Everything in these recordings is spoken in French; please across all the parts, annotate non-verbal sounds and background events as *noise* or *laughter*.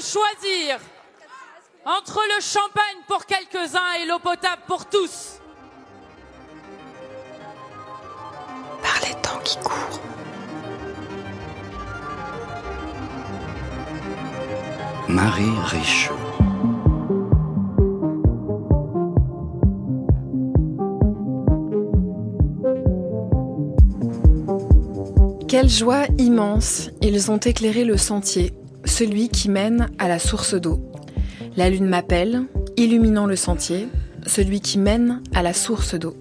choisir entre le champagne pour quelques-uns et l'eau potable pour tous Par les temps qui courent. Marie Riche. Quelle joie immense Ils ont éclairé le sentier, celui qui mène à la source d'eau. La lune m'appelle, illuminant le sentier, celui qui mène à la source d'eau.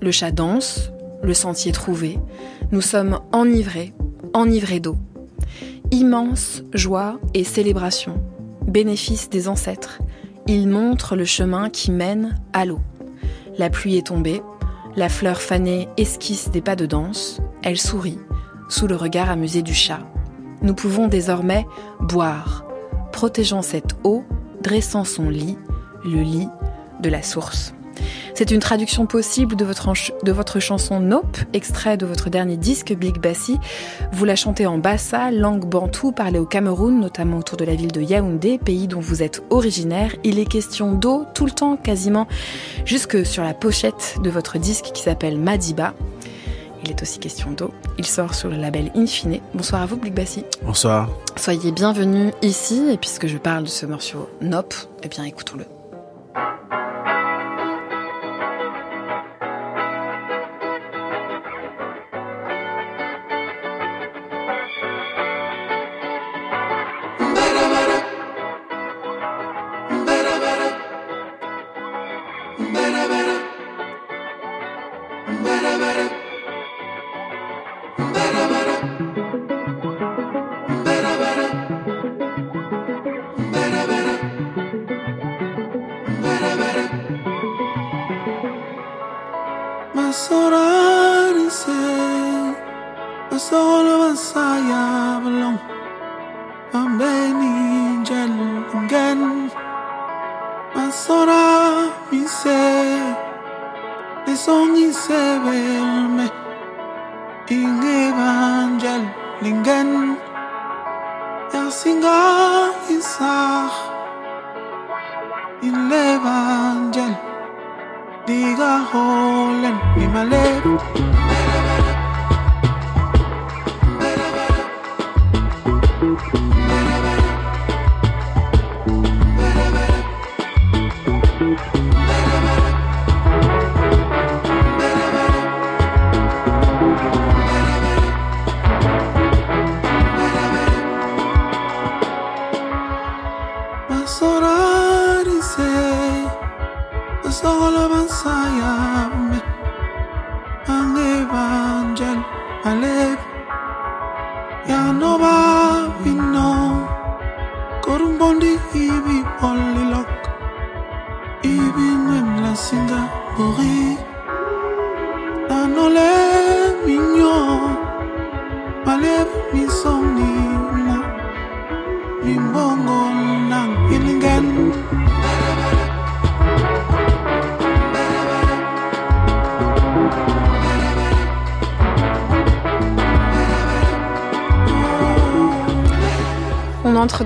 Le chat danse, le sentier trouvé. Nous sommes enivrés, enivrés d'eau. Immense joie et célébration, bénéfice des ancêtres. Ils montrent le chemin qui mène à l'eau. La pluie est tombée, la fleur fanée esquisse des pas de danse, elle sourit, sous le regard amusé du chat. Nous pouvons désormais boire, protégeant cette eau, dressant son lit, le lit de la source. C'est une traduction possible de votre, chanson Nope, extrait de votre dernier disque Big Bassi. Vous la chantez en bassa, langue bantou parlée au Cameroun, notamment autour de la ville de Yaoundé, pays dont vous êtes originaire. Il est question d'eau tout le temps, quasiment, jusque sur la pochette de votre disque qui s'appelle Madiba. Il est aussi question d'eau. Il sort sur le label Infine. Bonsoir à vous, Big Bassi. Bonsoir. Soyez bienvenus ici. Et puisque je parle de ce morceau Nope, eh bien écoutons-le. Música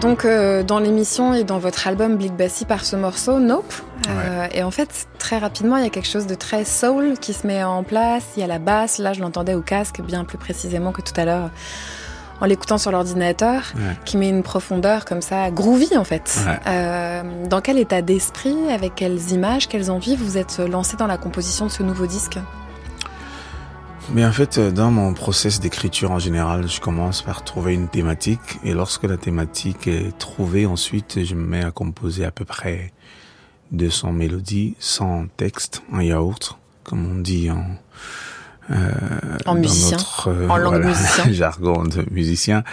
donc euh, dans l'émission et dans votre album Blick Bassi par ce morceau Nope. Euh, et en fait, très rapidement, il y a quelque chose de très soul qui se met en place. Il y a la basse, là je l'entendais au casque bien plus précisément que tout à l'heure en l'écoutant sur l'ordinateur, qui met une profondeur comme ça, groovy en fait. Euh, dans quel état d'esprit, avec quelles images, quelles envies vous êtes lancé dans la composition de ce nouveau disque? Mais en fait, dans mon process d'écriture en général, je commence par trouver une thématique et lorsque la thématique est trouvée, ensuite, je me mets à composer à peu près 200 mélodies sans texte, en yaourt, comme on dit en euh, en musicien, notre, euh, en langue musicien. *laughs* jargon de musicien.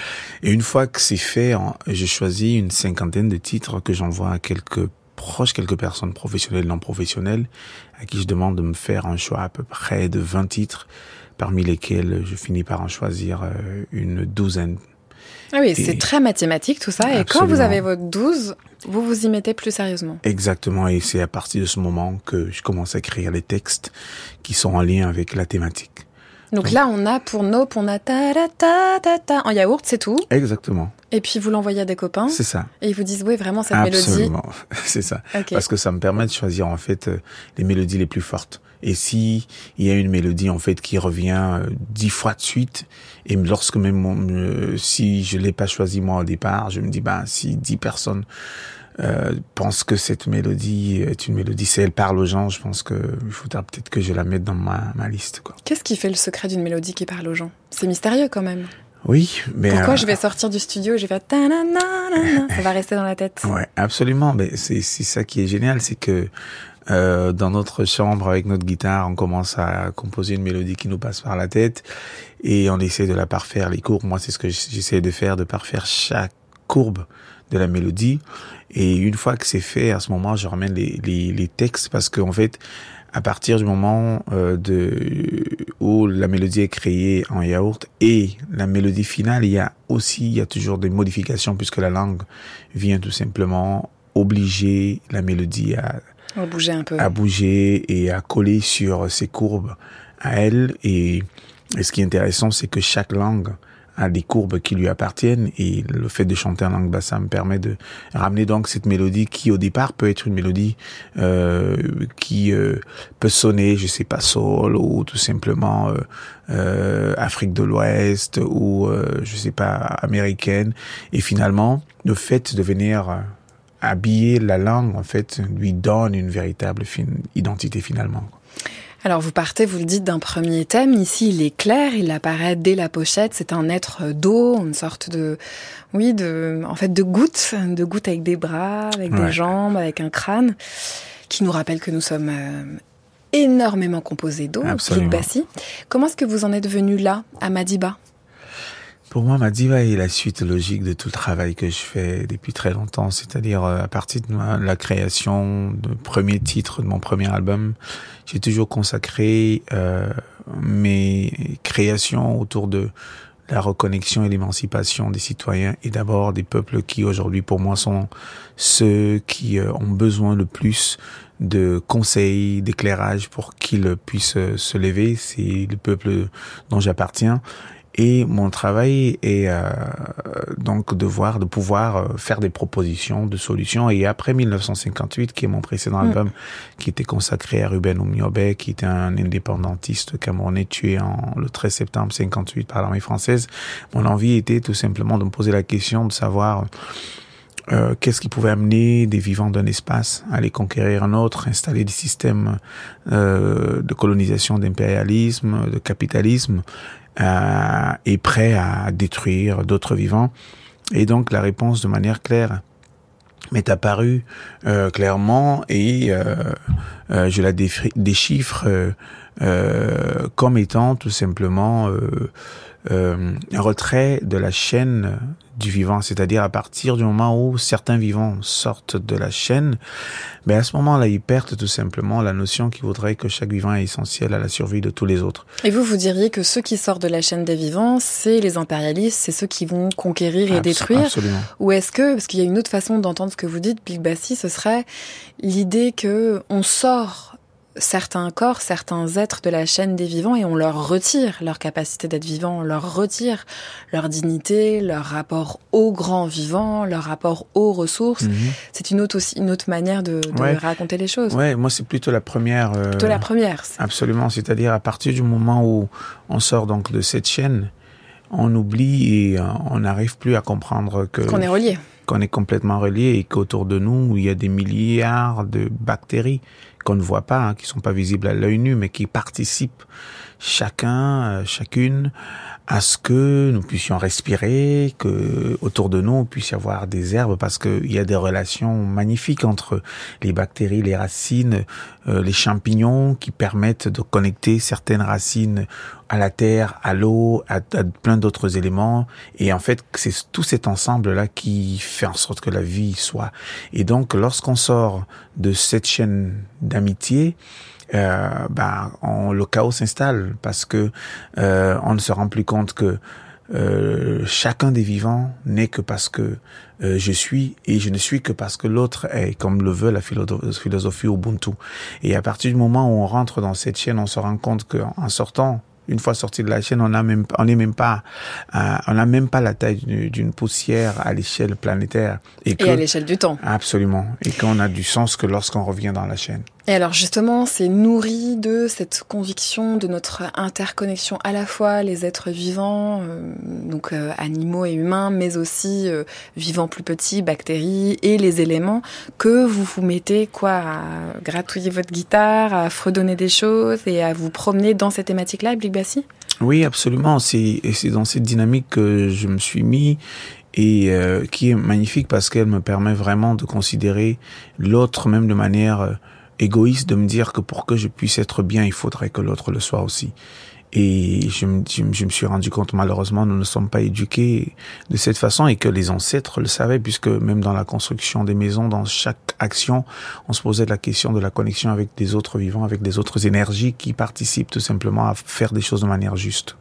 Et une fois que c'est fait, je choisis une cinquantaine de titres que j'envoie à quelques proches, quelques personnes professionnelles, non professionnelles, à qui je demande de me faire un choix à peu près de 20 titres parmi lesquels je finis par en choisir euh, une douzaine. Ah oui, c'est très mathématique tout ça. Et quand vous avez votre 12, vous vous y mettez plus sérieusement. Exactement. Et c'est à partir de ce moment que je commence à écrire les textes qui sont en lien avec la thématique. Donc là, on a pour Nope, on a ta ta ta ta ta en yaourt, c'est tout. Exactement. Et puis vous l'envoyez à des copains. C'est ça. Et ils vous disent oui, vraiment cette mélodie. Absolument, *laughs* c'est ça. Parce que ça me permet de choisir en fait euh, les mélodies les plus fortes. Et si il y a une mélodie en fait qui revient euh, dix fois de suite, et lorsque même mon- euh, si je l'ai pas choisi moi au départ, je me dis ben si dix personnes euh, pensent que cette mélodie est une mélodie, si elle parle aux gens, je pense que il faudra peut-être que je la mette dans ma, ma liste quoi. Qu'est-ce qui fait le secret d'une mélodie qui parle aux gens? C'est mystérieux quand même. Oui, mais Pourquoi euh, je vais sortir du studio et je vais faire Ça va rester dans la tête. Ouais, absolument. Mais c'est c'est ça qui est génial, c'est que euh, dans notre chambre avec notre guitare, on commence à composer une mélodie qui nous passe par la tête et on essaie de la parfaire. Les courbes, moi, c'est ce que j'essaie de faire, de parfaire chaque courbe de la mélodie. Et une fois que c'est fait, à ce moment, je ramène les, les, les textes parce qu'en fait, à partir du moment euh, de où la mélodie est créée en yaourt et la mélodie finale, il y a aussi il y a toujours des modifications puisque la langue vient tout simplement obliger la mélodie à, Va bouger un peu. à bouger et à coller sur ses courbes à elle. Et, ce qui est intéressant, c'est que chaque langue a des courbes qui lui appartiennent et le fait de chanter en langue basse, ça me permet de ramener donc cette mélodie qui au départ peut être une mélodie euh, qui euh, peut sonner, je sais pas, soul ou tout simplement euh, euh, Afrique de l'Ouest ou euh, je sais pas américaine et finalement le fait de venir habiller la langue en fait lui donne une véritable identité finalement. Alors vous partez, vous le dites, d'un premier thème. Ici, il est clair, il apparaît dès la pochette. C'est un être d'eau, une sorte de, oui, de, en fait, de goutte, de goutte avec des bras, avec des jambes, avec un crâne, qui nous rappelle que nous sommes euh, énormément composés d'eau. Absolument. Big Bassi. Comment est-ce que vous en êtes venu là, à Madiba? Pour moi, ma diva est la suite logique de tout le travail que je fais depuis très longtemps, c'est-à-dire euh, à partir de la création du premier titre de mon premier album, j'ai toujours consacré euh, mes créations autour de la reconnexion et l'émancipation des citoyens et d'abord des peuples qui aujourd'hui pour moi sont ceux qui euh, ont besoin le plus de conseils, d'éclairage pour qu'ils puissent euh, se lever. C'est le peuple dont j'appartiens. Et mon travail est euh, donc de voir, de pouvoir euh, faire des propositions de solutions. Et après 1958, qui est mon précédent Mm. album, qui était consacré à Ruben Oumiobe, qui était un indépendantiste camerounais tué en, le 13 septembre 58 par l'armée française, mon envie était tout simplement de me poser la question de savoir euh, qu'est-ce qui pouvait amener des vivants d'un espace à aller conquérir un autre, installer des systèmes euh, de colonisation, d'impérialisme, de capitalisme, euh, et prêt à détruire d'autres vivants. Et donc la réponse de manière claire m'est apparue euh, clairement et euh, euh, je la déchiffre euh, comme étant tout simplement un retrait de la chaîne du vivant, c'est-à-dire à partir du moment où certains vivants sortent de la chaîne, ben à ce moment-là, ils perdent tout simplement la notion qui voudrait que chaque vivant est essentiel à la survie de tous les autres. Et vous, vous diriez que ceux qui sortent de la chaîne des vivants, c'est les impérialistes, c'est ceux qui vont conquérir et détruire Absolument. Ou est-ce que, parce qu'il y a une autre façon d'entendre ce que vous dites, Big Bassi, ce serait l'idée que on sort certains corps, certains êtres de la chaîne des vivants et on leur retire leur capacité d'être vivant, on leur retire leur dignité, leur rapport au grand vivant, leur rapport aux ressources. Mhm. C'est une autre aussi, une autre manière de, de Ouais. raconter les choses. Ouais, moi c'est plutôt la première. euh, Plutôt la première. Absolument, c'est-à-dire à partir du moment où on sort donc de cette chaîne, on oublie et euh, on n'arrive plus à comprendre que Qu'on est relié. qu'on est complètement relié et qu'autour de nous il y a des milliards de bactéries qu'on ne voit pas, hein, qui sont pas visibles à l'œil nu, mais qui participent chacun, euh, chacune, à ce que nous puissions respirer, que autour de nous on puisse avoir des herbes, parce qu'il y a des relations magnifiques entre les bactéries, les racines, euh, les champignons, qui permettent de connecter certaines racines à la terre, à l'eau, à plein d'autres éléments. Et en fait, c'est tout cet ensemble-là qui fait en sorte que la vie soit. Et donc, lorsqu'on sort de cette chaîne d'amitié, euh, ben, on, le chaos s'installe parce que euh, on ne se rend plus compte que euh, chacun des vivants n'est que parce que euh, je suis et je ne suis que parce que l'autre est, comme le veut la philo- philosophie Ubuntu. Et à partir du moment où on rentre dans cette chaîne, on se rend compte qu'en sortant Une fois sorti de la chaîne, on n'a même, on n'est même pas, euh, on n'a même pas la taille d'une poussière à l'échelle planétaire. Et, et à l'échelle du temps. Absolument. Et qu'on a du sens que lorsqu'on revient dans la chaîne. Et alors justement, c'est nourri de cette conviction de notre interconnexion à la fois les êtres vivants, euh, donc euh, animaux et humains, mais aussi euh, vivants plus petits, bactéries et les éléments que vous vous mettez quoi à gratouiller votre guitare, à fredonner des choses et à vous promener dans ces thématiques-là, Blik Bassi? Oui, absolument. C'est dans cette dynamique que je me suis mis et qui est magnifique parce qu'elle me permet vraiment de considérer l'autre même de manière égoïste de me dire que pour que je puisse être bien, il faudrait que l'autre le soit aussi. Et je me, suis rendu compte, malheureusement, nous ne sommes pas éduqués de cette façon et que les ancêtres le savaient, puisque même dans la construction des maisons, dans chaque action, on se posait la question de la connexion avec des autres vivants, avec des autres énergies qui participent tout simplement à faire des choses de manière juste.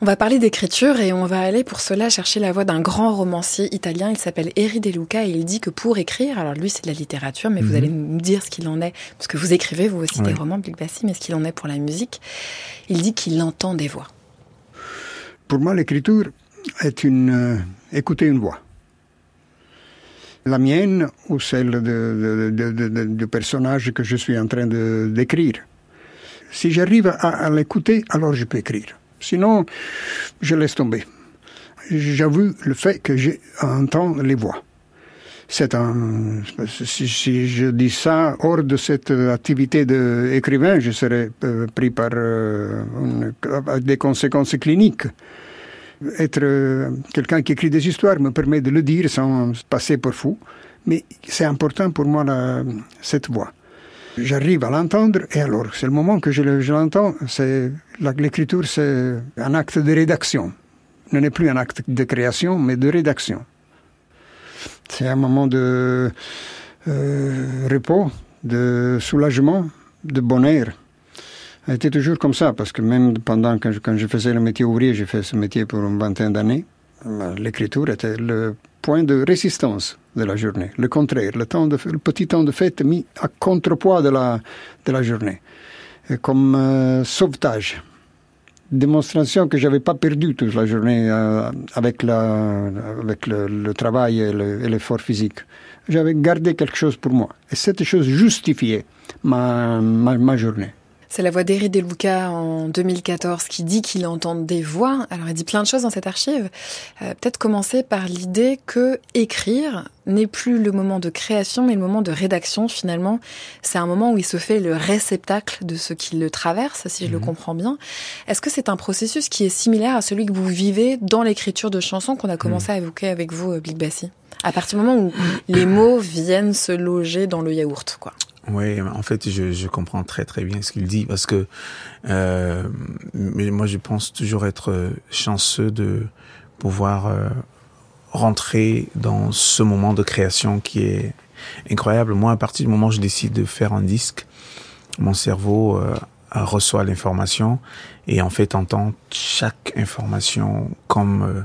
On va parler d'écriture et on va aller pour cela chercher la voix d'un grand romancier italien. Il s'appelle Eri De Luca et il dit que pour écrire, alors lui c'est de la littérature, mais vous mhm. allez nous dire ce qu'il en est, parce que vous écrivez vous aussi des romans, Blic Bassi, mais ce qu'il en est pour la musique. Il dit qu'il entend des voix. Pour moi, l'écriture est une euh, écouter une voix. La mienne ou celle de, du personnage que je suis en train d'écrire. Si j'arrive à l'écouter, alors je peux écrire. Sinon, je laisse tomber. J'avoue le fait que j'entends les voix. C'est un, si, je dis ça hors de cette activité d'écrivain, je serais euh, pris par euh, des conséquences cliniques. Être euh, quelqu'un qui écrit des histoires me permet de le dire sans passer pour fou, mais c'est important pour moi cette voix. J'arrive à l'entendre et alors, c'est le moment que je, l'entends, c'est l'écriture, c'est un acte de rédaction. Ce n'est plus un acte de création, mais de rédaction. C'est un moment de euh, repos, de soulagement, de bonheur. Été toujours comme ça, parce que même pendant je, quand je faisais le métier ouvrier, j'ai fait ce métier pour une vingtaine d'années, l'écriture était le point de résistance de la journée. Le contraire, le, petit temps de fête mis à contrepoids de la, de la journée, comme euh, sauvetage. Démonstration que j'avais pas perdu toute la journée euh, avec, la, avec le, travail et l'effort physique. J'avais gardé quelque chose pour moi. Et cette chose justifiait ma, ma journée. C'est la voix d'Eri De Luca en 2014 qui dit qu'il entend des voix. Alors, il dit plein de choses dans cette archive. Euh, peut-être commencer par l'idée que écrire n'est plus le moment de création, mais le moment de rédaction. Finalement, c'est un moment où il se fait le réceptacle de ce qui le traverse, si je le mhm. comprends bien. Est-ce que c'est un processus qui est similaire à celui que vous vivez dans l'écriture de chansons qu'on a commencé mhm. à évoquer avec vous, euh, Bassi? À partir du moment où les mots viennent se loger dans le yaourt, quoi. Oui, en fait, je, je, comprends très très bien ce qu'il dit parce que euh, mais moi, je pense toujours être chanceux de pouvoir euh, rentrer dans ce moment de création qui est incroyable. Moi, à partir du moment où je décide de faire un disque, mon cerveau euh, reçoit l'information et en fait entend chaque information comme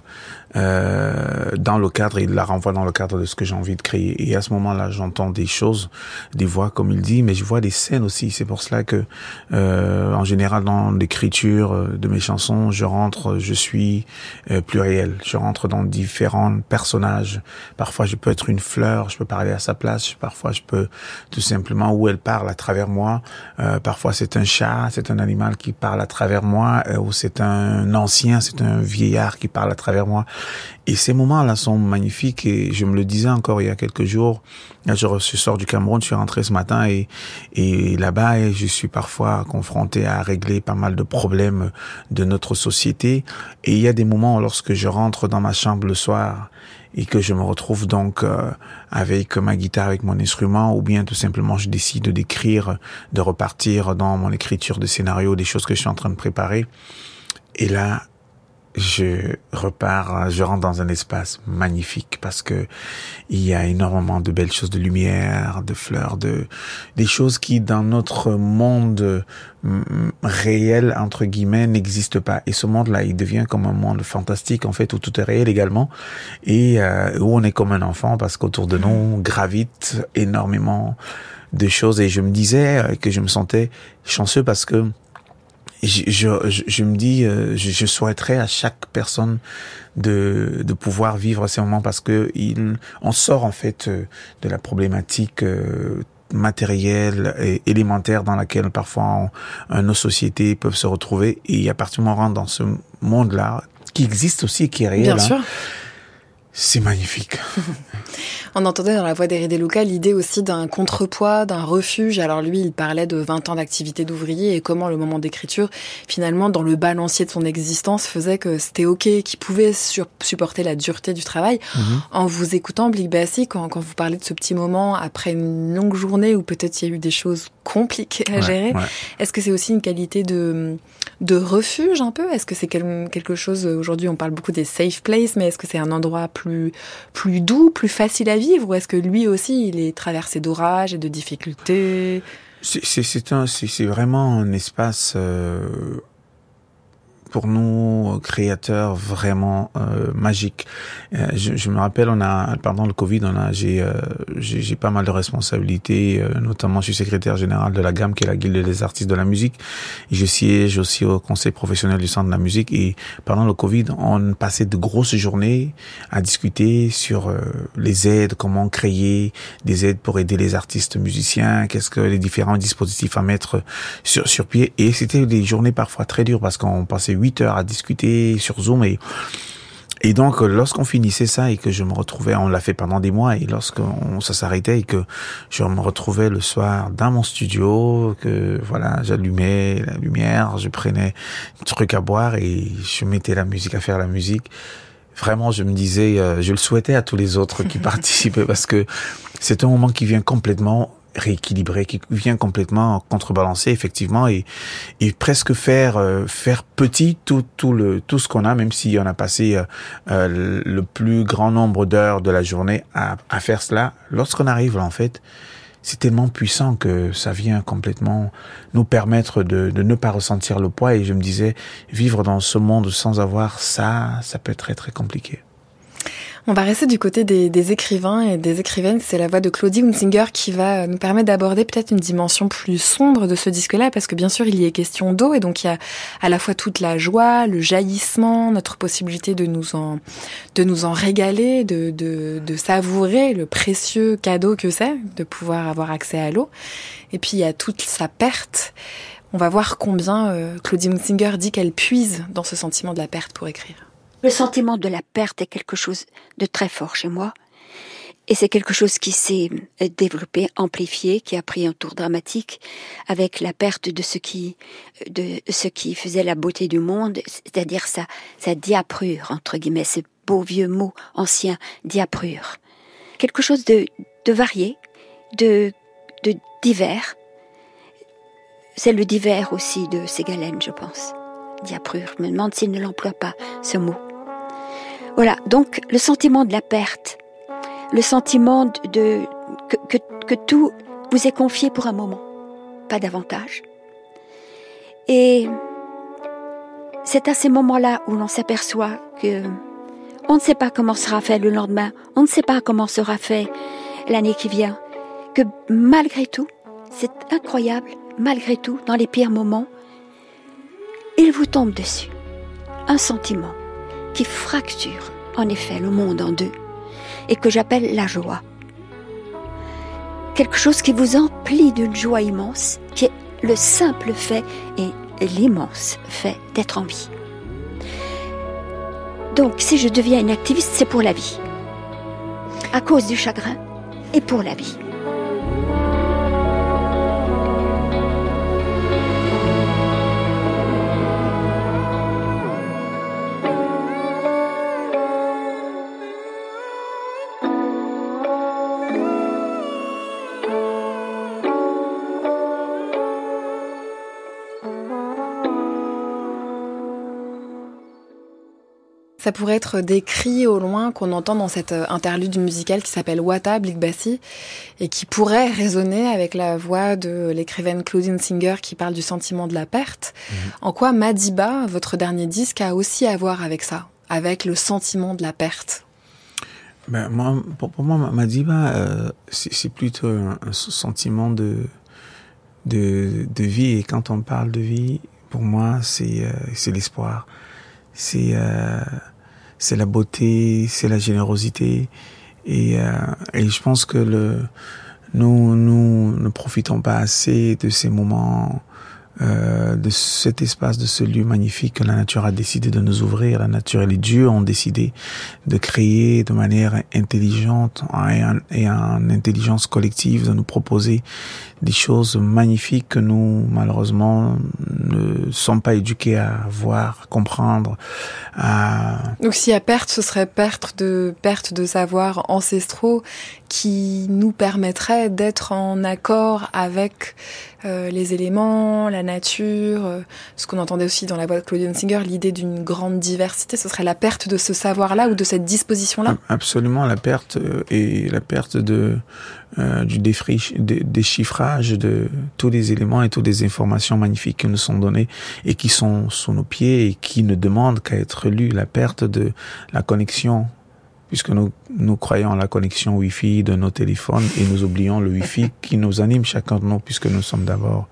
euh, euh, dans le cadre, il la renvoie dans le cadre de ce que j'ai envie de créer. Et à ce moment-là, j'entends des choses, des voix comme il dit, mais je vois des scènes aussi. C'est pour cela que, euh, en général, dans l'écriture de mes chansons, je rentre, je suis euh, pluriel. Je rentre dans différents personnages. Parfois, je peux être une fleur, je peux parler à sa place. Parfois, je peux tout simplement où elle parle à travers moi. Euh, parfois, c'est un chat, c'est un animal qui parle à travers moi, ou c'est un ancien, c'est un vieillard qui parle à travers moi. Et ces moments-là sont magnifiques et je me le disais encore il y a quelques jours. je, sors du Cameroun, je suis rentré ce matin et, et là-bas, je suis parfois confronté à régler pas mal de problèmes de notre société. Et il y a des moments lorsque je rentre dans ma chambre le soir et que je me retrouve donc euh, avec ma guitare, avec mon instrument, ou bien tout simplement je décide d'écrire, de repartir dans mon écriture de scénario, des choses que je suis en train de préparer. Et là, je repars, je rentre dans un espace magnifique parce que il y a énormément de belles choses, de lumière, de fleurs, de des choses qui dans notre monde réel entre guillemets n'existent pas. Et ce monde-là, il devient comme un monde fantastique en fait où tout est réel également et euh, où on est comme un enfant parce qu'autour de nous gravite énormément de choses. Et je me disais que je me sentais chanceux parce que je, je, je, me dis, euh, je, je, souhaiterais à chaque personne de, de pouvoir vivre ces moments parce que il, on sort en fait euh, de la problématique euh, matérielle et élémentaire dans laquelle parfois nos sociétés peuvent se retrouver et à partir du moment où on rentre dans ce monde-là qui existe aussi et qui est réel. Bien hein, sûr. C'est magnifique. *laughs* On entendait dans la voix d'Hérédé Luca l'idée aussi d'un contrepoids, d'un refuge. Alors lui, il parlait de 20 ans d'activité d'ouvrier et comment le moment d'écriture, finalement, dans le balancier de son existence, faisait que c'était OK, qu'il pouvait supporter la dureté du travail. Mhm. En vous écoutant, Blik Bassi, quand, quand, vous parlez de ce petit moment après une longue journée où peut-être il y a eu des choses compliquées à Ouais, gérer, ouais. est-ce que c'est aussi une qualité de, de refuge un peu? Est-ce que c'est quel- quelque chose, aujourd'hui on parle beaucoup des safe places, mais est-ce que c'est un endroit plus, plus doux, plus facile à vivre? Ou est-ce que lui aussi, il est traversé d'orages et de difficultés? C'est- C'est c'est un, c'est c'est vraiment un espace euh, pour nous créateurs vraiment euh, magique. Euh, je, je me rappelle, on a pendant le Covid, on a j'ai euh, j'ai pas mal de responsabilités, euh, notamment je suis secrétaire général de la GAM, qui est la Guilde des artistes de la musique. Et je siège aussi au conseil professionnel du centre de la musique. Et pendant le Covid, on passait de grosses journées à discuter sur euh, les aides, comment créer des aides pour aider les artistes musiciens, qu'est-ce que les différents dispositifs à mettre sur, sur pied. Et c'était des journées parfois très dures parce qu'on passait huit heures à discuter sur Zoom et et donc, lorsqu'on finissait ça et que je me retrouvais, on l'a fait pendant des mois, et lorsqu'on ça s'arrêtait et que je me retrouvais le soir dans mon studio, que voilà, j'allumais la lumière, je prenais un truc à boire et je mettais la musique à faire la musique. Vraiment, je me disais, euh, je le souhaitais à tous les autres qui *laughs* participaient parce que c'est un moment qui vient complètement rééquilibré, qui vient complètement contrebalancer effectivement et, et presque faire euh, faire petit tout tout le tout ce qu'on a, même si on a passé euh, euh, le plus grand nombre d'heures de la journée à, à faire cela. Lorsqu'on arrive là, en fait, c'est tellement puissant que ça vient complètement nous permettre de, de ne pas ressentir le poids. Et je me disais, vivre dans ce monde sans avoir ça, ça peut être très très compliqué. On va rester du côté des, des écrivains et des écrivaines. C'est la voix de Claudie Hunsinger qui va nous permettre d'aborder peut-être une dimension plus sombre de ce disque-là, parce que bien sûr, il y est question d'eau, et donc il y a à la fois toute la joie, le jaillissement, notre possibilité de nous en, de nous en régaler, de, de, de savourer le précieux cadeau que c'est de pouvoir avoir accès à l'eau. Et puis il y a toute sa perte. On va voir combien euh, Claudie Hunsinger dit qu'elle puise dans ce sentiment de la perte pour écrire. Le sentiment de la perte est quelque chose de très fort chez moi. Et c'est quelque chose qui s'est développé, amplifié, qui a pris un tour dramatique avec la perte de ce qui, de ce qui faisait la beauté du monde, c'est-à-dire sa, sa diaprure, entre guillemets, ce beau vieux mot ancien, diaprure. Quelque chose de, de varié, de, de divers. C'est le divers aussi de Ségalène, je pense. Diaprure. Je me demande s'il ne l'emploie pas, ce mot. Voilà, donc le sentiment de la perte, le sentiment de, que, que, que, tout vous est confié pour un moment, pas davantage. Et c'est à ces moments-là où l'on s'aperçoit que on ne sait pas comment sera fait le lendemain, on ne sait pas comment sera fait l'année qui vient, que malgré tout, c'est incroyable, malgré tout, dans les pires moments, il vous tombe dessus un sentiment qui fracture en effet le monde en deux et que j'appelle la joie. Quelque chose qui vous emplit d'une joie immense, qui est le simple fait et l'immense fait d'être en vie. Donc si je deviens une activiste, c'est pour la vie, à cause du chagrin et pour la vie. Ça pourrait être des cris au loin qu'on entend dans cette interlude musicale qui s'appelle Wata Blikbassi et qui pourrait résonner avec la voix de l'écrivaine Claudine Singer qui parle du sentiment de la perte. Mmh. En quoi Madiba, votre dernier disque, a aussi à voir avec ça, avec le sentiment de la perte? Ben, moi, pour, pour moi, Madiba, euh, c'est plutôt un, un, sentiment de, de, de vie. Et quand on parle de vie, pour moi, c'est c'est l'espoir, c'est c'est la beauté, c'est la générosité, et, et je pense que le nous nous ne profitons pas assez de ces moments euh, de cet espace, de ce lieu magnifique que la nature a décidé de nous ouvrir. La nature et les dieux ont décidé de créer de manière intelligente et en, intelligence collective, de nous proposer des choses magnifiques que nous, malheureusement, ne sommes pas éduqués à voir, comprendre. À... Donc s'il y a perte, ce serait perte de, perte de savoirs ancestraux qui nous permettrait d'être en accord avec euh, les éléments, la nature, euh, ce qu'on entendait aussi dans la voix de Claudian Singer, l'idée d'une grande diversité, ce serait la perte de ce savoir-là ou de cette disposition-là? Absolument, la perte euh, et la perte de du déchiffrage de tous les éléments et toutes les informations magnifiques qui nous sont données et qui sont sous nos pieds et qui ne demandent qu'à être lues, la perte de la connexion puisque nous, nous croyons à la connexion Wi-Fi de nos téléphones et nous oublions le Wi-Fi *laughs* qui nous anime chacun de nous, puisque nous sommes d'abord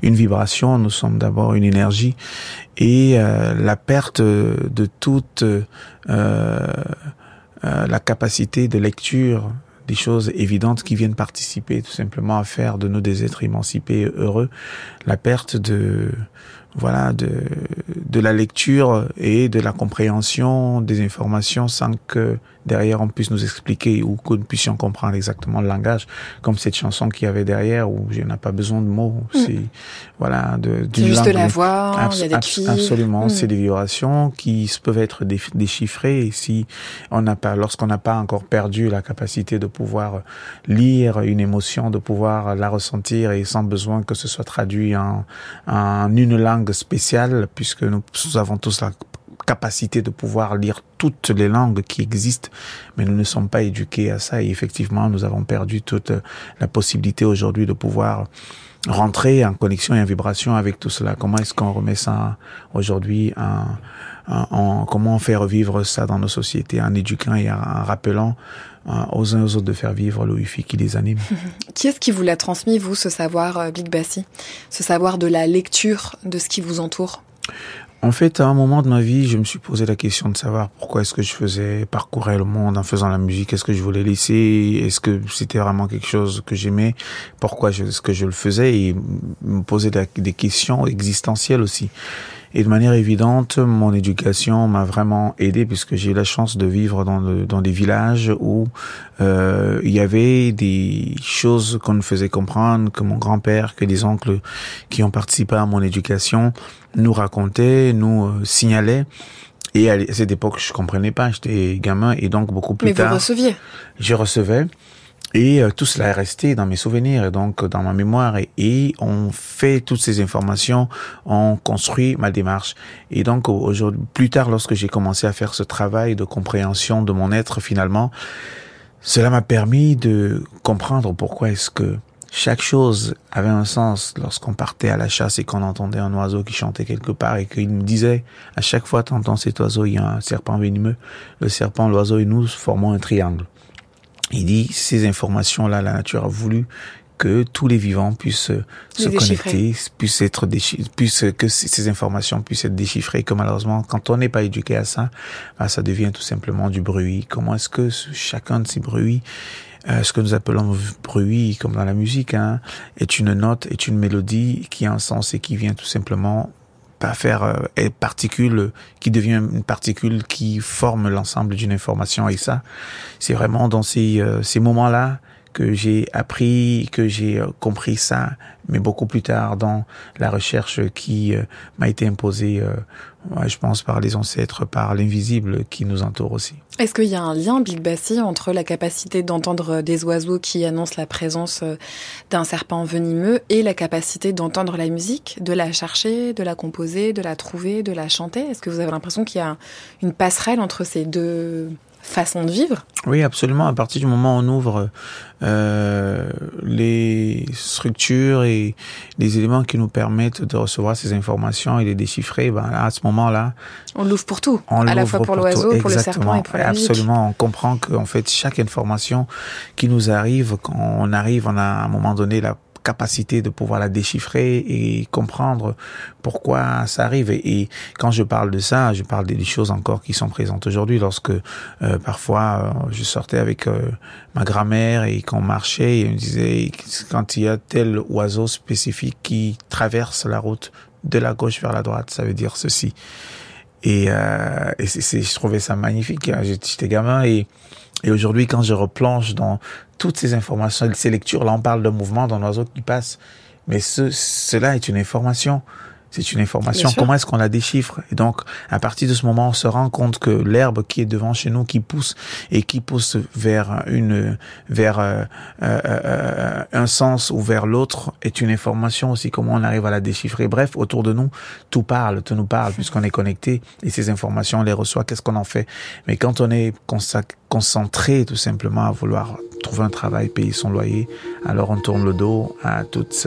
une vibration, nous sommes d'abord une énergie, et euh, la perte de toute euh, euh, la capacité de lecture des choses évidentes qui viennent participer tout simplement à faire de nous des êtres émancipés heureux, la perte de voilà de de la lecture et de la compréhension des informations sans que derrière on puisse nous expliquer ou que nous puissions comprendre exactement le langage, comme cette chanson qu'il y avait derrière où je n'ai pas besoin de mots. Mm. C'est voilà de juste de la voix, il y a des. Absolument, mm. c'est des vibrations qui peuvent être déchiffrées et si on n'a pas, lorsqu'on n'a pas encore perdu la capacité de pouvoir lire une émotion, de pouvoir la ressentir et sans besoin que ce soit traduit en, en une langue spéciale, puisque nous avons tous la capacité de pouvoir lire toutes les langues qui existent, mais nous ne sommes pas éduqués à ça et effectivement nous avons perdu toute la possibilité aujourd'hui de pouvoir rentrer en connexion et en vibration avec tout cela. Comment est-ce qu'on remet ça aujourd'hui en, comment faire vivre ça dans nos sociétés en éduquant et en, rappelant euh, aux uns et aux autres de faire vivre le wifi qui les anime. *laughs* qui est-ce qui vous l'a transmis, vous, ce savoir, euh, Big Bassi? Ce savoir de la lecture de ce qui vous entoure? En fait, à un moment de ma vie, je me suis posé la question de savoir pourquoi est-ce que je faisais parcourir le monde en faisant la musique. Est-ce que je voulais laisser? Est-ce que c'était vraiment quelque chose que j'aimais? Pourquoi est-ce que je le faisais? Et me poser des questions existentielles aussi. Et de manière évidente, mon éducation m'a vraiment aidé puisque j'ai eu la chance de vivre dans, dans des villages où euh, il y avait des choses qu'on me faisait comprendre, que mon grand-père, que les oncles qui ont participé à mon éducation nous racontaient, nous euh, signalaient. Et à cette époque, je comprenais pas, j'étais gamin et donc beaucoup plus tard. Mais vous receviez Je recevais. Et euh, tout cela est resté dans mes souvenirs et donc dans ma mémoire. Et, et, on fait toutes ces informations, on construit ma démarche. Et donc aujourd'hui, plus tard, lorsque j'ai commencé à faire ce travail de compréhension de mon être, finalement, cela m'a permis de comprendre pourquoi est-ce que chaque chose avait un sens lorsqu'on partait à la chasse et qu'on entendait un oiseau qui chantait quelque part et qu'il me disait à chaque fois t'entends cet oiseau il y a un serpent venimeux le serpent l'oiseau et nous formons un triangle il dit ces informations-là, la nature a voulu que tous les vivants puissent se connecter, puissent être puissent que ces informations puissent être déchiffrées. Que malheureusement, quand on n'est pas éduqué à ça, bah, ça devient tout simplement du bruit. Comment est-ce que chacun de ces bruits euh, ce que nous appelons bruit, comme dans la musique, hein, est une note, est une mélodie qui a un sens et qui vient tout simplement pas faire euh, particule qui devient une particule qui forme l'ensemble d'une information. Et ça c'est vraiment dans ces euh, ces moments-là que j'ai appris, que j'ai euh, compris ça, mais beaucoup plus tard dans la recherche qui euh, m'a été imposée, euh, je pense, par les ancêtres, par l'invisible qui nous entoure aussi. Est-ce qu'il y a un lien, Big Bassi, entre la capacité d'entendre des oiseaux qui annoncent la présence d'un serpent venimeux et la capacité d'entendre la musique, de la chercher, de la composer, de la trouver, de la chanter? Est-ce que vous avez l'impression qu'il y a une passerelle entre ces deux façon de vivre. Oui, absolument. À partir du moment où on ouvre euh, les structures et les éléments qui nous permettent de recevoir ces informations et les déchiffrer, ben à ce moment-là, on l'ouvre pour tout, à la fois pour, l'oiseau, pour le serpent et pour la Absolument, on comprend qu'en fait chaque information qui nous arrive, quand on arrive, on a à un moment donné la capacité de pouvoir la déchiffrer et comprendre pourquoi ça arrive. Et, quand je parle de ça, je parle des choses encore qui sont présentes aujourd'hui. Lorsque euh, parfois euh, je sortais avec euh, ma grand-mère et qu'on marchait, et on me disait quand il y a tel oiseau spécifique qui traverse la route de la gauche vers la droite, ça veut dire ceci. Et, et c'est, je trouvais ça magnifique. Hein. J'étais gamin et et aujourd'hui, quand je replonge dans toutes ces informations, ces lectures, là, on parle d'un mouvement d'un oiseau qui passe. Mais ce, cela est une information. C'est une information. Comment est-ce qu'on la déchiffre Et donc, à partir de ce moment, on se rend compte que l'herbe qui est devant chez nous, qui pousse et qui pousse vers une, vers euh, euh, euh, un sens ou vers l'autre, est une information aussi. Comment on arrive à la déchiffrer Bref, autour de nous, tout parle, tout nous parle, puisqu'on est connecté et ces informations, on les reçoit. Qu'est-ce qu'on en fait? Mais quand on est concentré, tout simplement, à vouloir trouver un travail, payer son loyer, alors on tourne le dos à toutes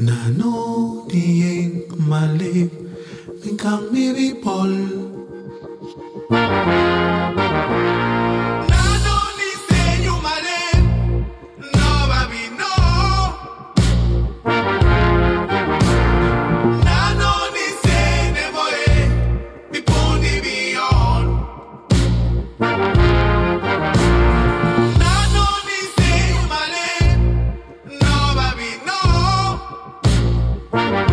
Nano dieng malib mingkang miripol. Thank you. Bye.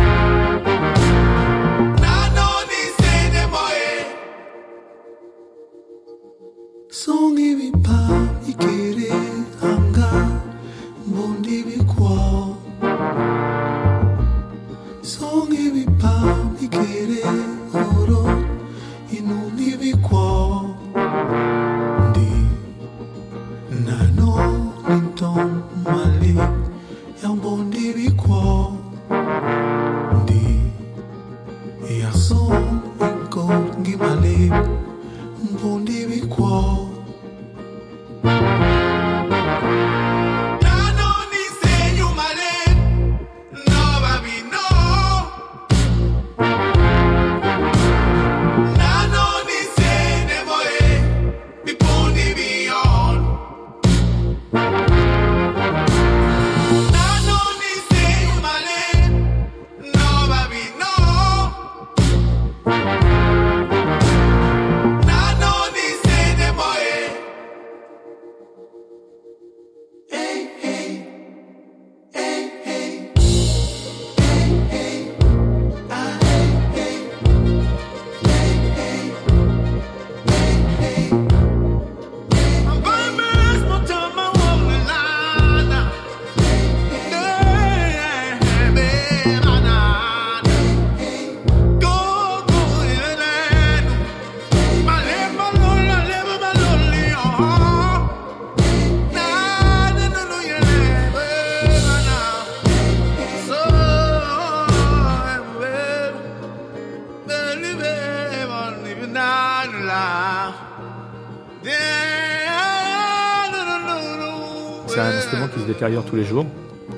Pol tous les jours,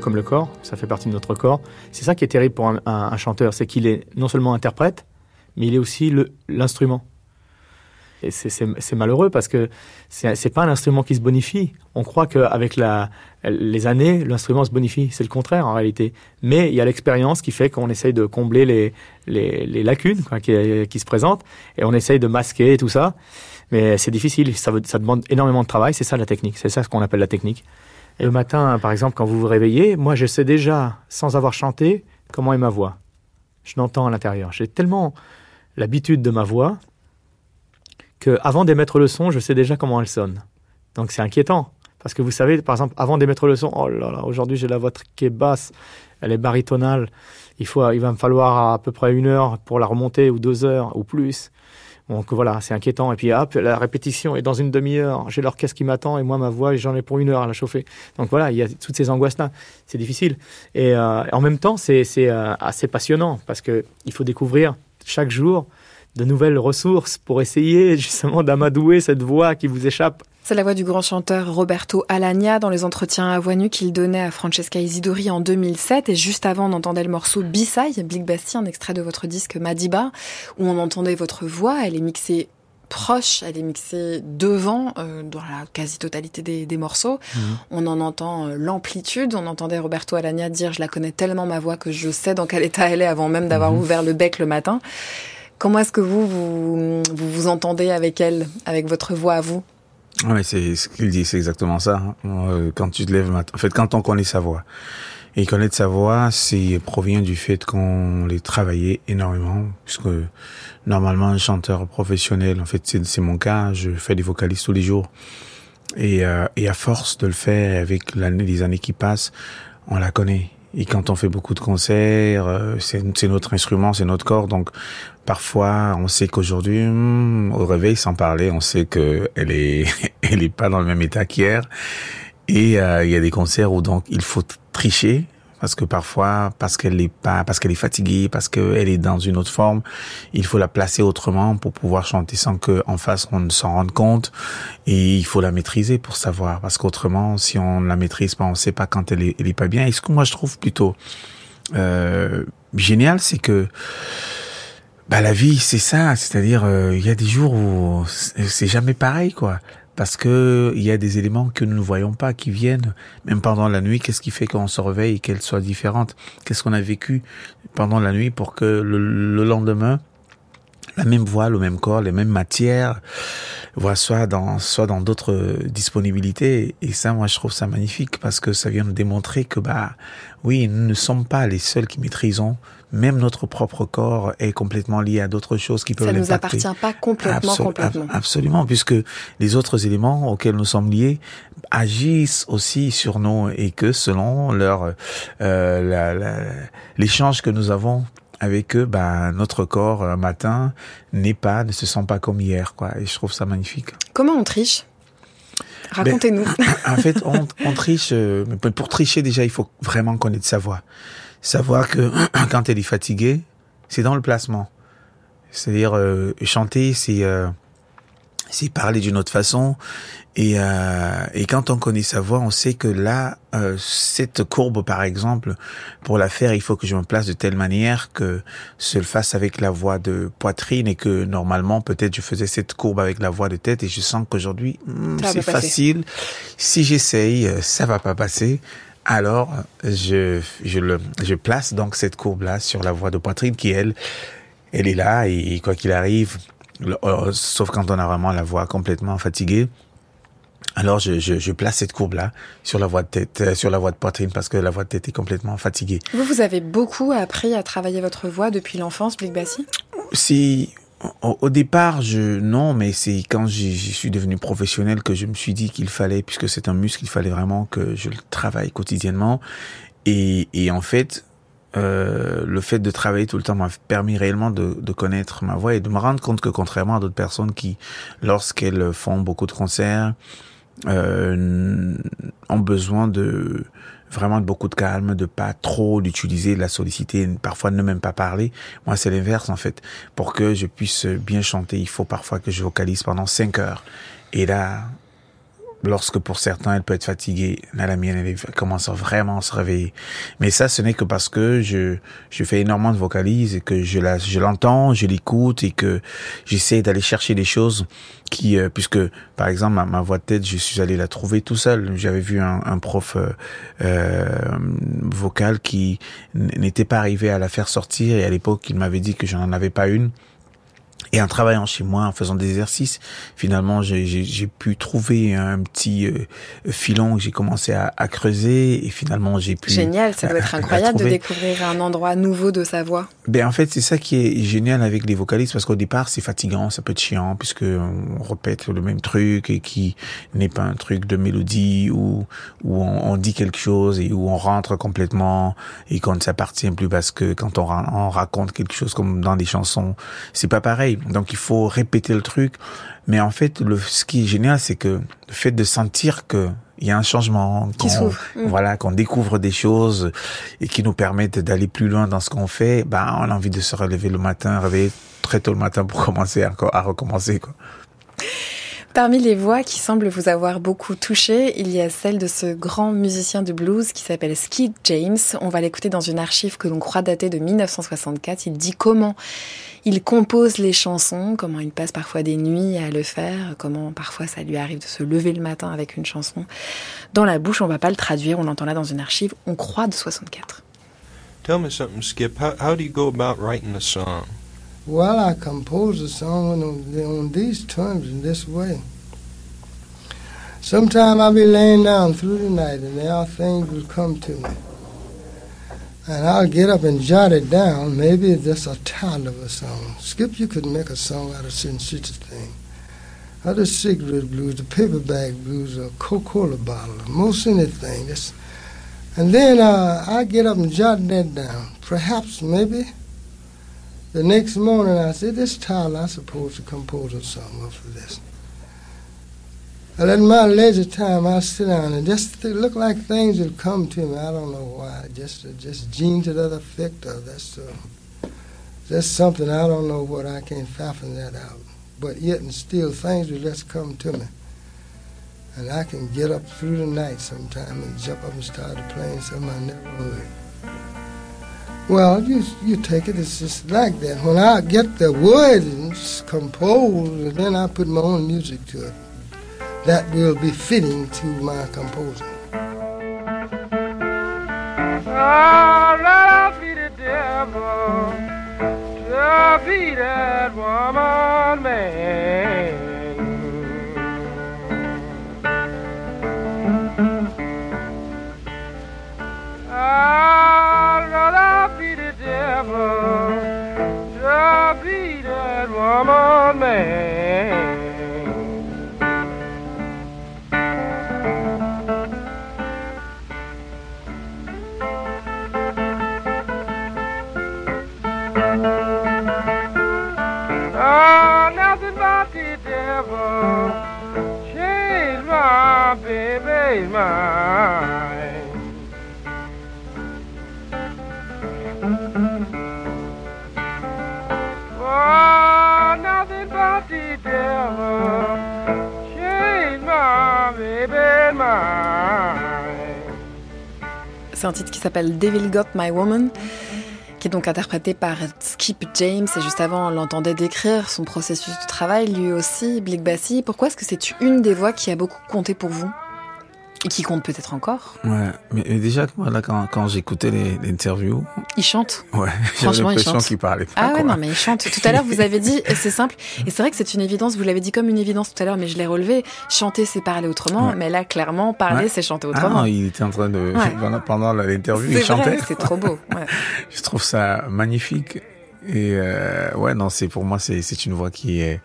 comme le corps, ça fait partie de notre corps. C'est ça qui est terrible pour un, chanteur, c'est qu'il est non seulement interprète, mais il est aussi l'instrument. Et c'est malheureux parce que c'est pas un instrument qui se bonifie. On croit qu'avec les années, l'instrument se bonifie. C'est le contraire en réalité. Mais il y a l'expérience qui fait qu'on essaye de combler les, lacunes qui, se présentent et on essaye de masquer tout ça. Mais c'est difficile, ça demande énormément de travail. C'est ça la technique, c'est ça ce qu'on appelle la technique. Le matin, par exemple, quand vous vous réveillez, moi, je sais déjà, sans avoir chanté, comment est ma voix. Je l'entends à l'intérieur. J'ai tellement l'habitude de ma voix que avant d'émettre le son, je sais déjà comment elle sonne. Donc c'est inquiétant. Parce que vous savez, par exemple, avant d'émettre le son, oh là là, aujourd'hui j'ai la voix qui est basse, elle est baritonale. Il, faut, il va me falloir à peu près une heure pour la remonter, ou deux heures, ou plus. Donc voilà, c'est inquiétant. Et puis hop, la répétition est dans une demi-heure. J'ai l'orchestre qui m'attend et moi ma voix, j'en ai pour une heure à la chauffer. Donc voilà, il y a toutes ces angoisses-là. C'est difficile. Et euh, en même temps, c'est euh, assez passionnant parce que il faut découvrir chaque jour de nouvelles ressources pour essayer *laughs* justement d'amadouer cette voix qui vous échappe. C'est la voix du grand chanteur Roberto Alagna dans les entretiens à voix nue qu'il donnait à Francesca Isidori en 2007. Et juste avant, on entendait le morceau B-Side, Blick Bastien, un extrait de votre disque Madiba, où on entendait votre voix. Elle est mixée proche, elle est mixée devant euh, dans la quasi-totalité des, morceaux. Mhm. On en entend euh, l'amplitude. On entendait Roberto Alagna dire je la connais tellement ma voix que je sais dans quel état elle est avant même d'avoir mhm. ouvert le bec le matin. Comment est-ce que vous, vous, vous entendez avec elle, avec votre voix à vous? Ouais, c'est ce qu'il dit, c'est exactement ça. Hein. Euh, quand tu te lèves en fait, quand on connaît sa voix, et connaître sa voix, c'est provient du fait qu'on les travaillé énormément, puisque normalement un chanteur professionnel, en fait, c'est mon cas, je fais des vocalistes tous les jours, et, euh, et à force de le faire avec l'année, les années qui passent, on la connaît. Et quand on fait beaucoup de concerts, euh, c'est notre instrument, c'est notre corps. Donc parfois, on sait qu'aujourd'hui, hmm, au réveil, sans parler, on sait que elle est, *laughs* elle est pas dans le même état qu'hier. Et euh, il y a des concerts où donc il faut tricher parce que parfois, parce qu'elle est pas, parce qu'elle est fatiguée, parce qu'elle est dans une autre forme, il faut la placer autrement pour pouvoir chanter sans que en face on ne s'en rende compte. Et il faut la maîtriser pour savoir, parce qu'autrement, si on la maîtrise pas, on sait pas quand elle est, elle est pas bien. Et ce que moi je trouve plutôt euh, génial, c'est que bah la vie c'est ça, c'est-à-dire euh, il y a des jours où c'est jamais pareil quoi parce que il y a des éléments que nous ne voyons pas qui viennent. Même pendant la nuit qu'est-ce qui fait qu'on se réveille et qu'elle soit différente? Qu'est-ce qu'on a vécu pendant la nuit pour que le, lendemain la même voix le même corps les mêmes matières voient soit dans soit dans d'autres disponibilités? Et ça moi je trouve ça magnifique parce que ça vient nous démontrer que bah oui nous ne sommes pas les seuls qui maîtrisons même notre propre corps est complètement lié à d'autres choses qui peuvent Ça ne nous appartient pas complètement, complètement. Absolument, puisque les autres éléments auxquels nous sommes liés agissent aussi sur nous et que selon leur euh, l'échange que nous avons avec eux, bah, notre corps un matin n'est pas, ne se sent pas comme hier, quoi. Et je trouve ça magnifique. Comment on triche? Racontez-nous. Ben, en fait, on, on triche. Euh, pour tricher, déjà, il faut vraiment connaître sa voix savoir que *clears throat* quand elle est fatiguée, c'est dans le placement. C'est-à-dire euh, chanter, c'est euh, c'est parler d'une autre façon. Et, euh, et quand on connaît sa voix, on sait que là, euh, cette courbe, par exemple, pour la faire, il faut que je me place de telle manière que se le fasse avec la voix de poitrine et que normalement, peut-être, je faisais cette courbe avec la voix de tête et je sens qu'aujourd'hui, hmm, c'est facile. Si j'essaye, ça va pas passer. Alors, je, je, le, je place donc cette courbe-là sur la voie de poitrine qui, elle, elle est là et quoi qu'il arrive, euh, sauf quand on a vraiment la voix complètement fatiguée, alors je, je, je place cette courbe-là sur la voie de tête, euh, sur la voie de poitrine parce que la voix de tête est complètement fatiguée. Vous, vous avez beaucoup appris à travailler votre voix depuis l'enfance, Blick Bassi? Si au, départ, je non, mais c'est quand je suis devenu professionnel que je me suis dit qu'il fallait, puisque c'est un muscle, il fallait vraiment que je le travaille quotidiennement. Et, et en fait, euh, le fait de travailler tout le temps m'a permis réellement de, de, connaître ma voix et de me rendre compte que contrairement à d'autres personnes qui, lorsqu'elles font beaucoup de concerts, euh, ont besoin de vraiment beaucoup de calme, de pas trop l'utiliser, de la solliciter, parfois ne même pas parler. Moi, c'est l'inverse en fait. Pour que je puisse bien chanter, il faut parfois que je vocalise pendant cinq heures. Et là, lorsque pour certains elle peut être fatiguée, là la mienne elle commence à se réveiller. Mais ça ce n'est que parce que je je fais énormément de vocalise et que je la je l'entends, je l'écoute et que j'essaie d'aller chercher des choses qui euh, puisque par exemple ma, ma, voix de tête je suis allé la trouver tout seul. J'avais vu un, un prof euh, euh vocal qui n'était pas arrivé à la faire sortir et à l'époque il m'avait dit que je n'en avais pas une. Et en travaillant chez moi, en faisant des exercices, finalement, j'ai pu trouver un petit euh, filon que j'ai commencé à, à, creuser et finalement j'ai pu... Génial, ça doit être *laughs* incroyable de découvrir un endroit nouveau de sa voix. Ben en fait c'est ça qui est génial avec les vocalistes parce qu'au départ c'est fatigant, ça peut être chiant puisque on répète le même truc et qui n'est pas un truc de mélodie où on, on, dit quelque chose et où on rentre complètement et qu'on ne s'appartient plus parce que quand on, on raconte quelque chose comme dans des chansons c'est pas pareil. Donc il faut répéter le truc. Mais en fait le ce qui est génial c'est que le fait de sentir que il y a un changement, qu'on, mmh. voilà, qu'on découvre des choses et qui nous permettent d'aller plus loin dans ce qu'on fait, ben, on a envie de se relever le matin, réveiller très tôt le matin pour *laughs* commencer à, à recommencer, quoi. Parmi les voix qui semblent vous avoir beaucoup touché, il y a celle de ce grand musicien de blues qui s'appelle Skip James. On va l'écouter dans une archive que l'on croit dater de 1964. Il dit comment il compose les chansons, comment il passe parfois des nuits à le faire, comment parfois ça lui arrive de se lever le matin avec une chanson dans la bouche. On va pas le traduire, on l'entend là dans une archive. On croit de 64. Tell me something, Skip. How, how do you go about writing a song? Well, I compose a song on, on these terms in this way. Sometime I'll be laying down through the night and there are things will come to me. And I'll get up and jot it down. Maybe just a title of a song. Skip, you could make a song out of such such a thing. Of cigarette blues, the paper bag blues, a Coca-Cola bottle, most anything. And then uh, I get up and jot that down. Perhaps, maybe, the next morning I said, this title I suppose to compose a song of for this. And in my leisure time, I sit down and just look like things would come to me. I don't know why. Just just genes to that effect, or that's uh, that's something I don't know what I can't fathom that out. But yet and still, things will just come to me, and I can get up through the night sometime and jump up and start playing something I never heard. Well, you you take it. It's just like that. When I get the words composed, and then I put my own music to it. That will be fitting to my composing. Oh, let be the devil to be that woman, man. Un titre qui s'appelle Devil Got My Woman qui est donc interprété par Skip James. Et juste avant, on l'entendait décrire son processus de travail, lui aussi, Blick Bassi. Pourquoi est-ce que c'est une des voix qui a beaucoup compté pour vous? Et qui compte peut-être encore. Ouais, mais déjà, moi, là, quand, quand j'écoutais interviews. Il chante. Ouais, j'ai l'impression qu'il parlait pas. Ah ouais, quoi. non, mais il chante. Tout à l'heure, vous avez dit, c'est simple. Et c'est vrai que c'est une évidence, vous l'avez dit comme une évidence tout à l'heure, mais je l'ai relevé. Chanter, c'est parler autrement. Ouais. Mais là, clairement, parler, Ouais. c'est chanter Ah autrement. non, il était en train de, Ouais. *laughs* pendant, l'interview, il chantait. c'est trop beau. *laughs* Je trouve ça magnifique. Et euh, ouais, non, c'est pour moi, c'est c'est une voix qui est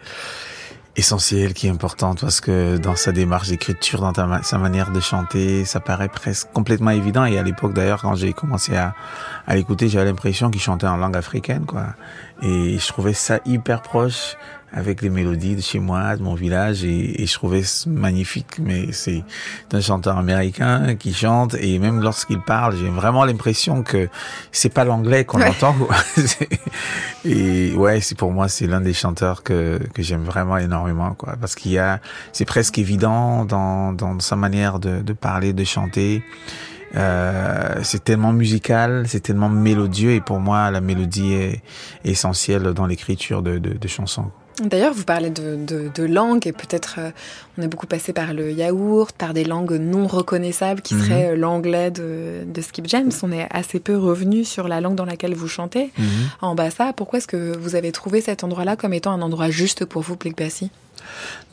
essentielle, qui est importante parce que dans sa démarche d'écriture, dans sa manière de chanter, ça paraît presque complètement évident. Et à l'époque, d'ailleurs, quand j'ai commencé à, à l'écouter, j'avais l'impression qu'il chantait en langue africaine, quoi. Et je trouvais ça hyper proche avec les mélodies de chez moi, de mon village, et, et je trouvais magnifique. Mais c'est un chanteur américain qui chante, et même lorsqu'il parle, j'ai vraiment l'impression que c'est pas l'anglais qu'on Ouais. entend. *laughs* et ouais, c'est pour moi, c'est l'un des chanteurs que que j'aime vraiment énormément, quoi, parce qu'il y a, c'est presque évident dans dans sa manière de de parler, de chanter. Euh, c'est tellement musical, c'est tellement mélodieux, et pour moi, la mélodie est essentielle dans l'écriture de, de, de chansons. D'ailleurs, vous parlez de, de, de langue et peut-être euh, on est beaucoup passé par le yaourt, par des langues non reconnaissables qui Mhm. seraient euh, l'anglais de, de Skip James. On est assez peu revenu sur la langue dans laquelle vous chantez. En Bassa, pourquoi est-ce que vous avez trouvé cet endroit-là comme étant un endroit juste pour vous, Plic Bassi?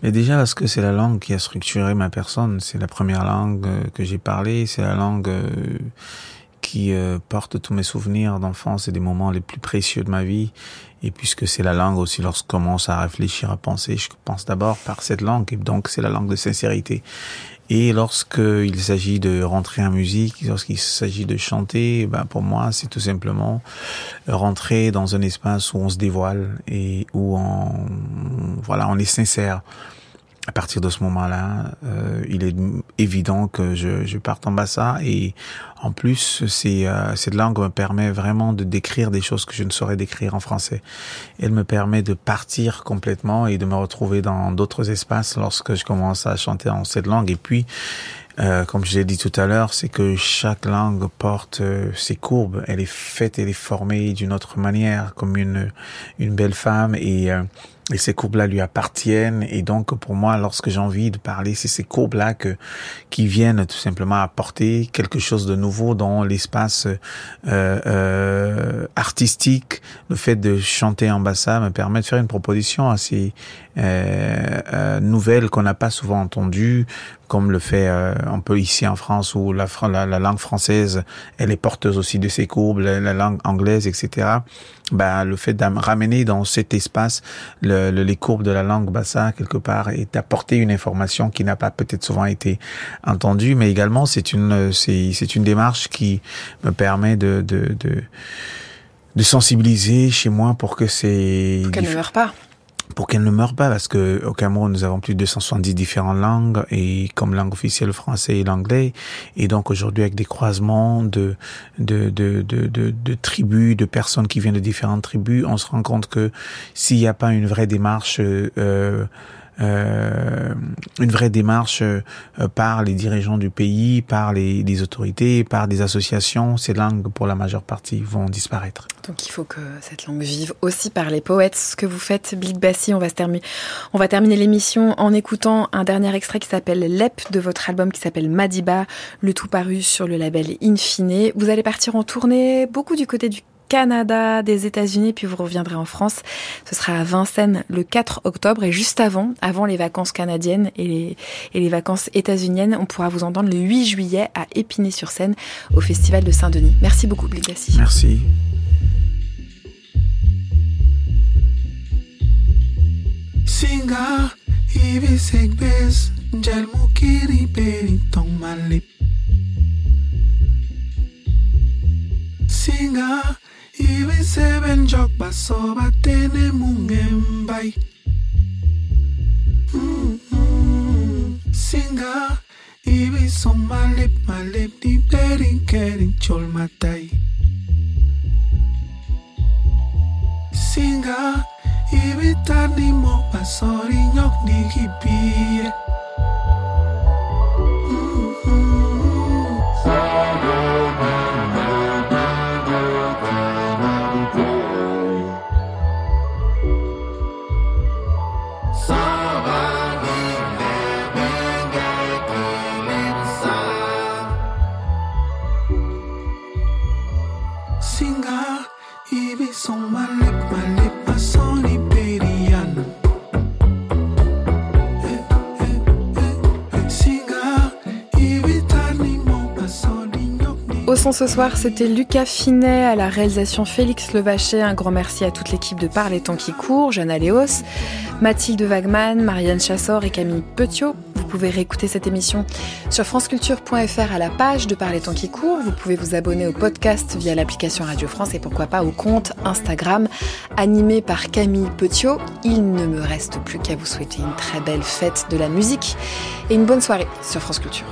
Mais déjà parce que c'est la langue qui a structuré ma personne, c'est la première langue euh, que j'ai parlé, c'est la langue qui qui euh, porte tous mes souvenirs d'enfance et des moments les plus précieux de ma vie. Et puisque c'est la langue aussi, lorsque je commence à réfléchir, à penser, je pense d'abord par cette langue. Et donc, c'est la langue de sincérité. Et lorsqu'il s'agit de rentrer en musique, lorsqu'il s'agit de chanter, ben pour moi, c'est tout simplement rentrer dans un espace où on se dévoile et où on, voilà, on est sincère à partir de ce moment-là, euh, il est évident que je, je parte en bassa et en plus, c'est, euh, cette langue me permet vraiment de décrire des choses que je ne saurais décrire en français. Elle me permet de partir complètement et de me retrouver dans d'autres espaces lorsque je commence à chanter en cette langue. Et puis, euh, comme je l'ai dit tout à l'heure, c'est que chaque langue porte euh, ses courbes. Elle est faite, elle est formée d'une autre manière, comme une une belle femme et euh, et ces courbes-là lui appartiennent. Et donc, pour moi, lorsque j'ai envie de parler, c'est ces courbes-là que, qui viennent tout simplement apporter quelque chose de nouveau dans l'espace euh, euh, artistique. Le fait de chanter en bassa me permet de faire une proposition assez euh, euh nouvelle qu'on n'a pas souvent entendue, comme le fait euh, un peu ici en France où la, la, la, langue française, elle est porteuse aussi de ses courbes, la, la langue anglaise, etc. Ben, le fait de ramener dans cet espace le, le, les courbes de la langue bassa quelque part et d'apporter une information qui n'a pas peut-être souvent été entendue, mais également c'est une c'est c'est une démarche qui me permet de de de, de sensibiliser chez moi pour que c'est qu'elle ne meure pas pour qu'elle ne meure pas, parce que au Cameroun, nous avons plus de 270 différentes langues, et comme langue officielle le français et l'anglais, et donc aujourd'hui avec des croisements de de, de, de, de, tribus, de personnes qui viennent de différentes tribus, on se rend compte que s'il n'y a pas une vraie démarche euh, euh, une vraie démarche euh, par les dirigeants du pays, par les, autorités, par des associations, ces langues, pour la majeure partie, vont disparaître. Donc il faut que cette langue vive aussi par les poètes. Ce que vous faites, Blik Bassi, on va, terminer, on va terminer l'émission en écoutant un dernier extrait qui s'appelle Lep de votre album qui s'appelle Madiba, le tout paru sur le label Infine. Vous allez partir en tournée beaucoup du côté du Canada, des États-Unis, puis vous reviendrez en France. Ce sera à Vincennes le 4 octobre et juste avant, avant les vacances canadiennes et les, et les vacances états-uniennes, on pourra vous entendre le 8 juillet à Épinay-sur-Seine au Festival de Saint-Denis. Merci beaucoup, Bligassi. Merci. Singa, ibisek bes, jal mukiri peri tong malip. Singa, Ibisebenjok baso batene mungen bai. Singa Ibison malip malip di berin kerin chol matai Singa Ibitani mo basori nyok di hipie Ce soir, c'était Lucas Finet à la réalisation Félix Levaché. Un grand merci à toute l'équipe de Par les temps qui courent, Jeanne Léos, Mathilde Wagman, Marianne Chassor et Camille Petiot. Vous pouvez réécouter cette émission sur franceculture.fr à la page de Par les temps qui courent. Vous pouvez vous abonner au podcast via l'application Radio France et pourquoi pas au compte Instagram animé par Camille Petiot. Il ne me reste plus qu'à vous souhaiter une très belle fête de la musique et une bonne soirée sur France Culture.